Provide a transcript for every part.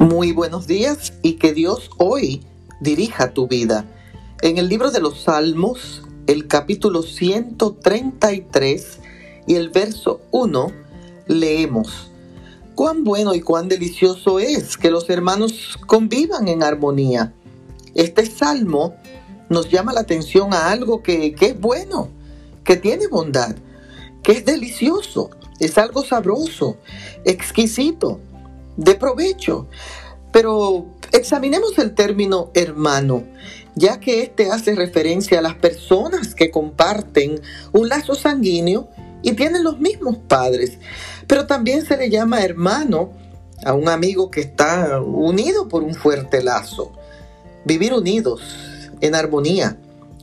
Muy buenos días y que Dios hoy dirija tu vida. En el libro de los Salmos, el capítulo 133 y el verso 1, leemos, Cuán bueno y cuán delicioso es que los hermanos convivan en armonía. Este salmo nos llama la atención a algo que, que es bueno, que tiene bondad, que es delicioso, es algo sabroso, exquisito de provecho. Pero examinemos el término hermano, ya que este hace referencia a las personas que comparten un lazo sanguíneo y tienen los mismos padres. Pero también se le llama hermano a un amigo que está unido por un fuerte lazo. Vivir unidos, en armonía,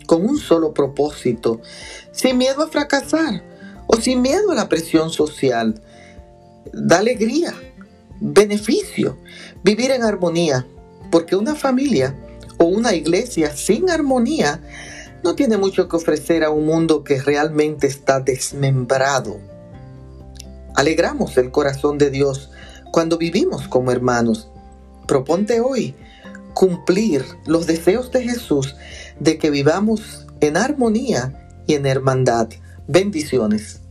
con un solo propósito, sin miedo a fracasar o sin miedo a la presión social. Da alegría beneficio vivir en armonía, porque una familia o una iglesia sin armonía no tiene mucho que ofrecer a un mundo que realmente está desmembrado. Alegramos el corazón de Dios cuando vivimos como hermanos. Proponte hoy cumplir los deseos de Jesús de que vivamos en armonía y en hermandad. Bendiciones.